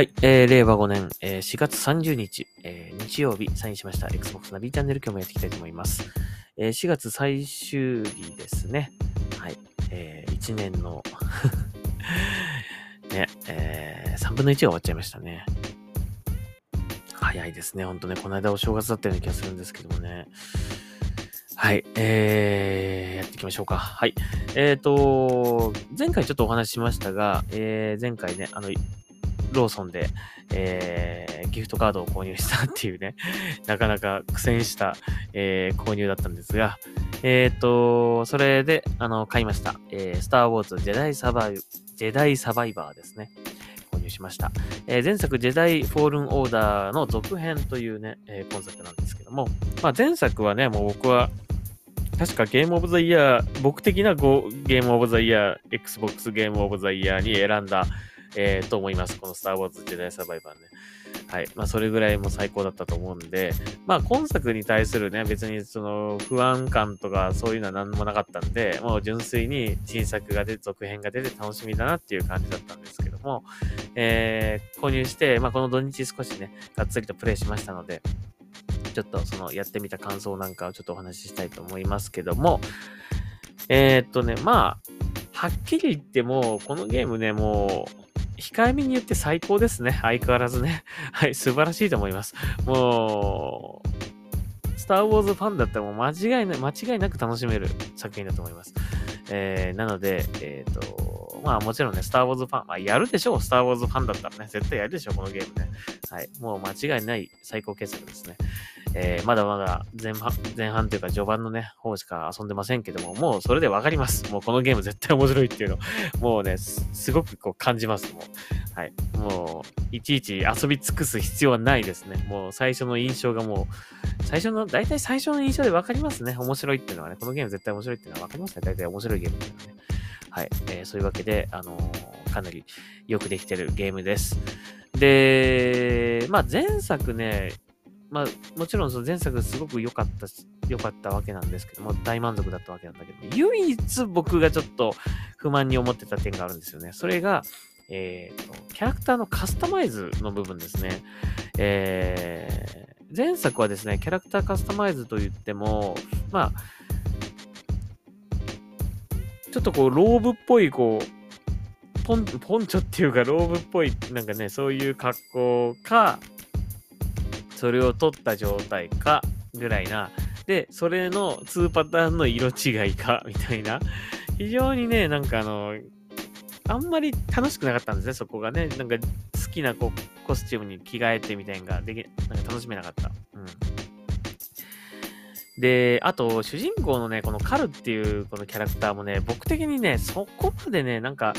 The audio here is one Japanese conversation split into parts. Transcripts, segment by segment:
はい、えー、令和5年、えー、4月30日、えー、日曜日、サインしました Xbox ナビチャンネル今日もやっていきたいと思います。えー、4月最終日ですね。はい、えー、1年の ね、えー、3分の1が終わっちゃいましたね。早いですね、ほんとね。この間お正月だったような気がするんですけどもね。はい、えー、やっていきましょうか。はい。えっ、ー、と、前回ちょっとお話ししましたが、えー、前回ね、あの、ローソンで、えー、ギフトカードを購入したっていうね、なかなか苦戦した、えー、購入だったんですが、えっ、と、それで、あの、買いました。えー、スター・ウォーズ・ジェダイ・サバイ、ジェダイ・サバイバーですね。購入しました。えー、前作、ジェダイ・フォールン・オーダーの続編というね、えー、今作なんですけども、まあ、前作はね、もう僕は、確かゲームオブザイヤー、僕的なゲームオブザイヤー、Xbox ゲームオブザイヤーに選んだ、えー、と思います。このスター・ウォーズ・ジェダイ・サバイバーね。はい。まあ、それぐらいも最高だったと思うんで、まあ、今作に対するね、別にその不安感とかそういうのは何もなかったんで、もう純粋に新作が出て、続編が出て楽しみだなっていう感じだったんですけども、えー、購入して、まあ、この土日少しね、がっつりとプレイしましたので、ちょっとそのやってみた感想なんかをちょっとお話ししたいと思いますけども、えー、っとね、まあ、はっきり言っても、このゲームね、もう、控えめに言って最高ですね。相変わらずね。はい、素晴らしいと思います。もう、スター・ウォーズファンだったらもう間違いな間違いなく楽しめる作品だと思います。えー、なので、えっ、ー、と、まあもちろんね、スター・ウォーズファン、まあ、やるでしょう、スター・ウォーズファンだったらね、絶対やるでしょう、このゲームね。はい、もう間違いない最高傑作ですね。えー、まだまだ前半、前半というか序盤のね、方しか遊んでませんけども、もうそれでわかります。もうこのゲーム絶対面白いっていうの、もうね、すごくこう感じます、もう。はい。もう、いちいち遊び尽くす必要はないですね。もう最初の印象がもう、最初の、大体最初の印象でわかりますね。面白いっていうのはね、このゲーム絶対面白いっていうのはわかりますね。大体面白いゲームっていうのはね。はい。えー、そういうわけで、あのー、かなりよくできてるゲームです。で、まあ前作ね、まあ、もちろんその前作すごく良かった良かったわけなんですけども、大満足だったわけなんだけど、唯一僕がちょっと不満に思ってた点があるんですよね。それが、えーと、キャラクターのカスタマイズの部分ですね。えー、前作はですね、キャラクターカスタマイズといっても、まあ、ちょっとこう、ローブっぽい、こう、ポン、ポンチョっていうか、ローブっぽい、なんかね、そういう格好か、それを取った状態か、ぐらいな。で、それの2パターンの色違いか、みたいな。非常にね、なんかあの、あんまり楽しくなかったんですね、そこがね。なんか好きなこうコスチュームに着替えてみたいなのができ、なんか楽しめなかった。うん。で、あと、主人公のね、このカルっていうこのキャラクターもね、僕的にね、そこまでね、なんか、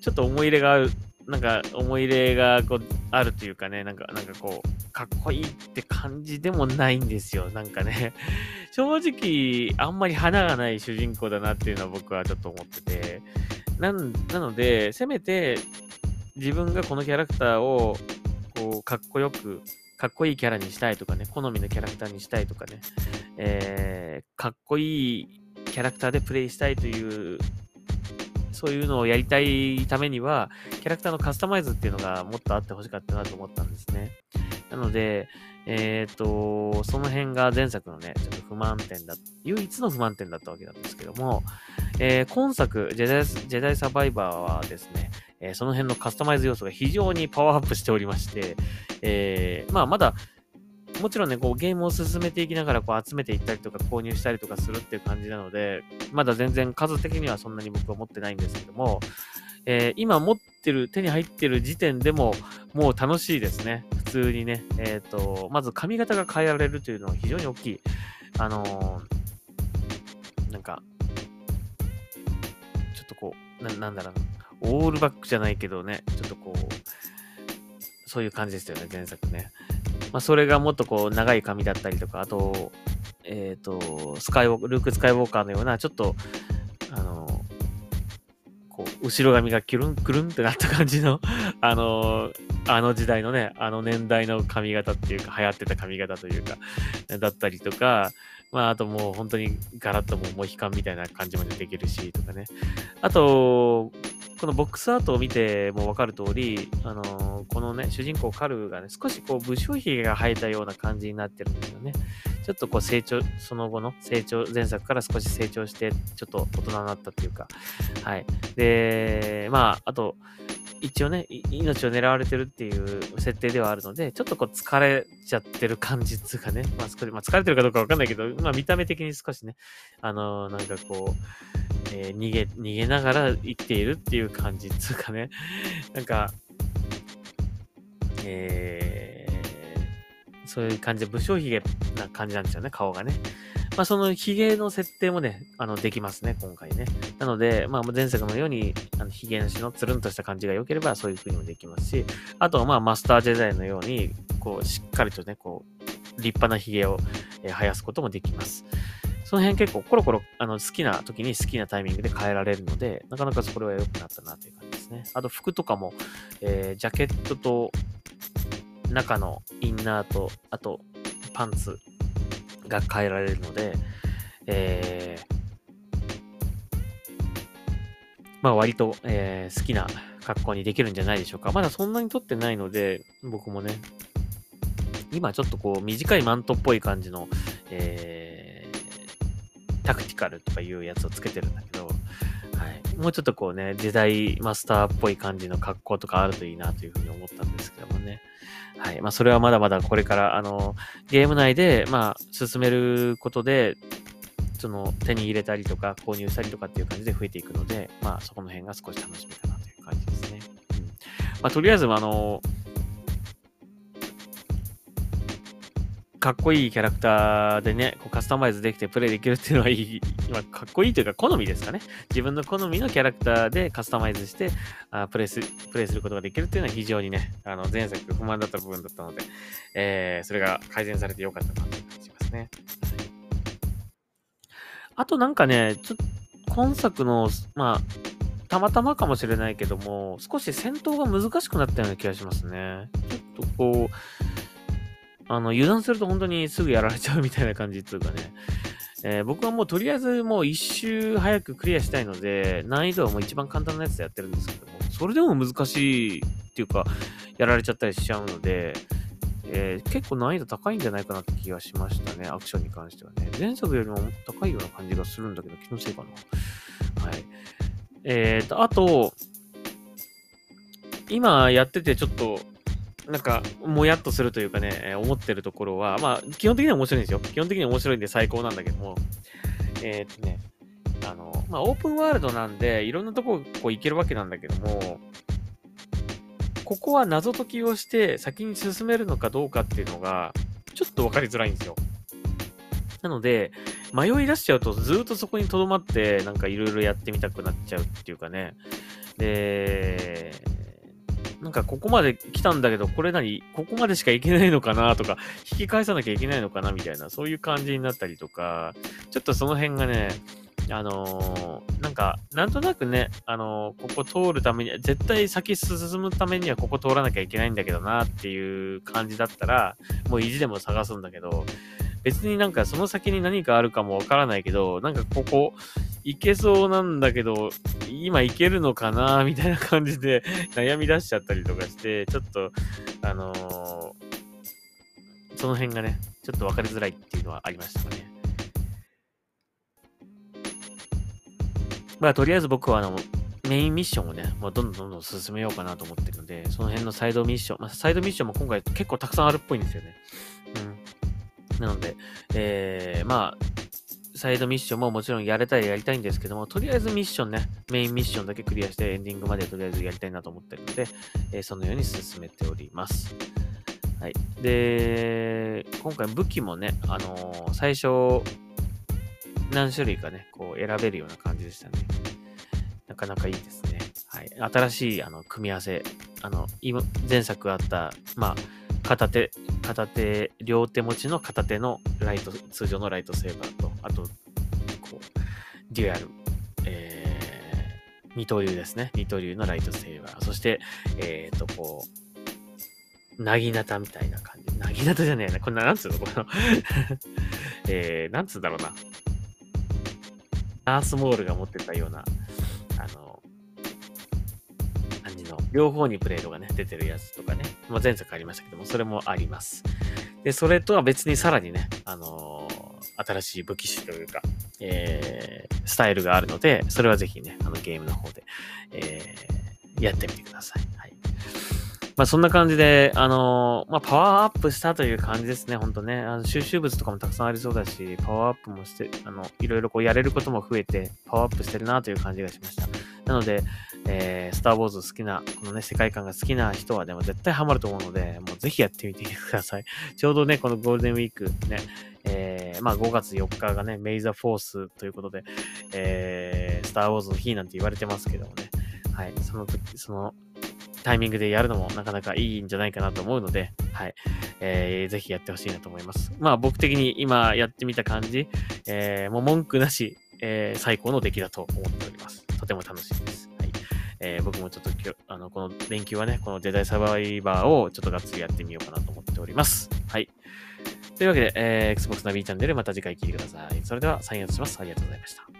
ちょっと思い入れがある、なんか思い入れがこうあるというかね、なんか、なんかこう、かっこいいって感じでもないんですよ。なんかね、正直、あんまり花がない主人公だなっていうのは僕はちょっと思ってて、ななので、せめて自分がこのキャラクターをこうかっこよく、かっこいいキャラにしたいとかね、好みのキャラクターにしたいとかね、えー、かっこいいキャラクターでプレイしたいというそういうのをやりたいためには、キャラクターのカスタマイズっていうのがもっとあってほしかったなと思ったんですね。なので、えっ、ー、と、その辺が前作のね、ちょっと不満点だ、唯一の不満点だったわけなんですけども、えー、今作ジェダイ、ジェダイサバイバーはですね、えー、その辺のカスタマイズ要素が非常にパワーアップしておりまして、えー、まあ、まだ、もちろんね、こうゲームを進めていきながらこう集めていったりとか購入したりとかするっていう感じなので、まだ全然数的にはそんなに僕は持ってないんですけども、えー、今持ってる、手に入ってる時点でももう楽しいですね。普通にね。えっ、ー、と、まず髪型が変えられるというのは非常に大きい。あのー、なんか、ちょっとこう、ななんだろうな、オールバックじゃないけどね、ちょっとこう、そういう感じですよね、前作ね。まあ、それがもっとこう、長い髪だったりとか、あと、えっ、ー、と、スカイウォーク、ルーク・スカイウォーカーのような、ちょっと、あの、こう、後ろ髪がキュルン、クルンってなった感じの あの、あの時代のね、あの年代の髪型っていうか、流行ってた髪型というか、だったりとか、まあ、あともう本当にガラッともうモヒカンみたいな感じまでできるし、とかね。あと、このボックスアートを見てもわかる通り、あのー、このね、主人公カルがね、少しこう、武将髭が生えたような感じになってるんですよね。ちょっとこう成長、その後の成長、前作から少し成長して、ちょっと大人になったっていうか、はい。で、まあ、あと、一応ね、命を狙われてるっていう設定ではあるので、ちょっとこう疲れちゃってる感じっていうかね、まあ少し、まあ疲れてるかどうかわかんないけど、まあ見た目的に少しね、あのー、なんかこう、えー、逃げ、逃げながら生きているっていう感じっていうかね、なんか、えー、そういう感じで武将髭な感じなんですよね、顔がね。まあ、その髭の設定もね、あの、できますね、今回ね。なので、まあ、前作のように、あの、髭なしのつるんとした感じが良ければ、そういう風にもできますし、あとは、まあ、マスタージェダイのように、こう、しっかりとね、こう、立派な髭を、え、生やすこともできます。その辺結構コロコロあの好きな時に好きなタイミングで変えられるので、なかなかそれは良くなったなという感じですね。あと服とかも、えー、ジャケットと中のインナーと、あとパンツが変えられるので、えー、まあ割と、えー、好きな格好にできるんじゃないでしょうか。まだそんなに撮ってないので、僕もね、今ちょっとこう短いマントっぽい感じの、えー、タクティカルとかいうやつをつけてるんだけど、はい、もうちょっとこうね、時代マスターっぽい感じの格好とかあるといいなというふうに思ったんですけどもね。はい。まあ、それはまだまだこれから、あの、ゲーム内で、まあ、進めることで、その、手に入れたりとか、購入したりとかっていう感じで増えていくので、まあ、そこの辺が少し楽しみかなという感じですね。うん。まあ、とりあえず、あの、かっこいいキャラクターでね、こうカスタマイズできてプレイできるっていうのはいい、まあ、かっこいいというか好みですかね。自分の好みのキャラクターでカスタマイズしてあプレイすプレイすることができるっていうのは非常にね、あの前作不満だった部分だったので、えー、それが改善されてよかったなという感じしますね。あとなんかね、ちょっと今作の、まあ、たまたまかもしれないけども、少し戦闘が難しくなったような気がしますね。ちょっとこう、あの、油断すると本当にすぐやられちゃうみたいな感じっていうかね。えー、僕はもうとりあえずもう一周早くクリアしたいので、難易度はもう一番簡単なやつでやってるんですけども、それでも難しいっていうか、やられちゃったりしちゃうので、えー、結構難易度高いんじゃないかなって気がしましたね、アクションに関してはね。前作よりも高いような感じがするんだけど、気のせいかな。はい。えーと、あと、今やっててちょっとなんか、もやっとするというかね、思ってるところは、まあ、基本的には面白いんですよ。基本的には面白いんで最高なんだけども、えー、っとね、あの、まあ、オープンワールドなんで、いろんなとここう行けるわけなんだけども、ここは謎解きをして先に進めるのかどうかっていうのが、ちょっとわかりづらいんですよ。なので、迷い出しちゃうとずっとそこに留まって、なんかいろいろやってみたくなっちゃうっていうかね。で、なんかここまで来たんだけど、これ何？ここまでしか行けないのかなとか、引き返さなきゃいけないのかなみたいな、そういう感じになったりとか、ちょっとその辺がね、あのー、なんか、なんとなくね、あのー、ここ通るために、絶対先進むためにはここ通らなきゃいけないんだけどなっていう感じだったら、もう意地でも探すんだけど、別になんかその先に何かあるかもわからないけど、なんかここ行けそうなんだけど、今行けるのかなみたいな感じで 悩み出しちゃったりとかして、ちょっと、あのー、その辺がね、ちょっとわかりづらいっていうのはありましたね。まあ、とりあえず僕はあの、メインミッションをね、もうどんどんどんどん進めようかなと思ってるので、その辺のサイドミッション、まあ、サイドミッションも今回結構たくさんあるっぽいんですよね。なので、えー、まあ、サイドミッションももちろんやれたらやりたいんですけども、とりあえずミッションね、メインミッションだけクリアしてエンディングまでとりあえずやりたいなと思ってるので、えー、そのように進めております。はい。で、今回武器もね、あのー、最初、何種類かね、こう選べるような感じでしたね。なかなかいいですね。はい。新しい、あの、組み合わせ。あの、今、前作あった、まあ、片手、片手、両手持ちの片手のライト、通常のライトセーバーと、あと、こう、デュアル、えー、二刀流ですね。二刀流のライトセーバー。そして、えっ、ー、と、こう、なぎなたみたいな感じ。なぎなたじゃねえな。こんな、なんつうの？この えー、なんつうんだろうな。アースモールが持ってたような、あの、感じの両方にブレードがね、出てるやつとかね、まあ、前作ありましたけども、それもあります。で、それとは別にさらにね、あのー、新しい武器種というか、えー、スタイルがあるので、それはぜひね、あのゲームの方で、えー、やってみてください。はい。まあそんな感じで、あのー、まあパワーアップしたという感じですね、ほんとね。あの収集物とかもたくさんありそうだし、パワーアップもして、あの、いろいろこうやれることも増えて、パワーアップしてるなという感じがしました。なので、えー、スター・ウォーズ好きな、このね、世界観が好きな人はでも絶対ハマると思うので、もうぜひやってみてください。ちょうどね、このゴールデンウィークね、えー、まあ5月4日がね、メイザ・フォースということで、えー、スター・ウォーズの日なんて言われてますけどもね、はい、その時、そのタイミングでやるのもなかなかいいんじゃないかなと思うので、はい。えー、ぜひやってほしいなと思います。まあ僕的に今やってみた感じ、えー、もう文句なし、えー、最高の出来だと思っております。とても楽しみです。えー、僕もちょっときょ、あの、この連休はね、このデザイサバイバーをちょっとがっつりやってみようかなと思っております。はい。というわけで、えー、Xbox ナビチャンネルまた次回聞いてください。それでは、サインアウトします。ありがとうございました。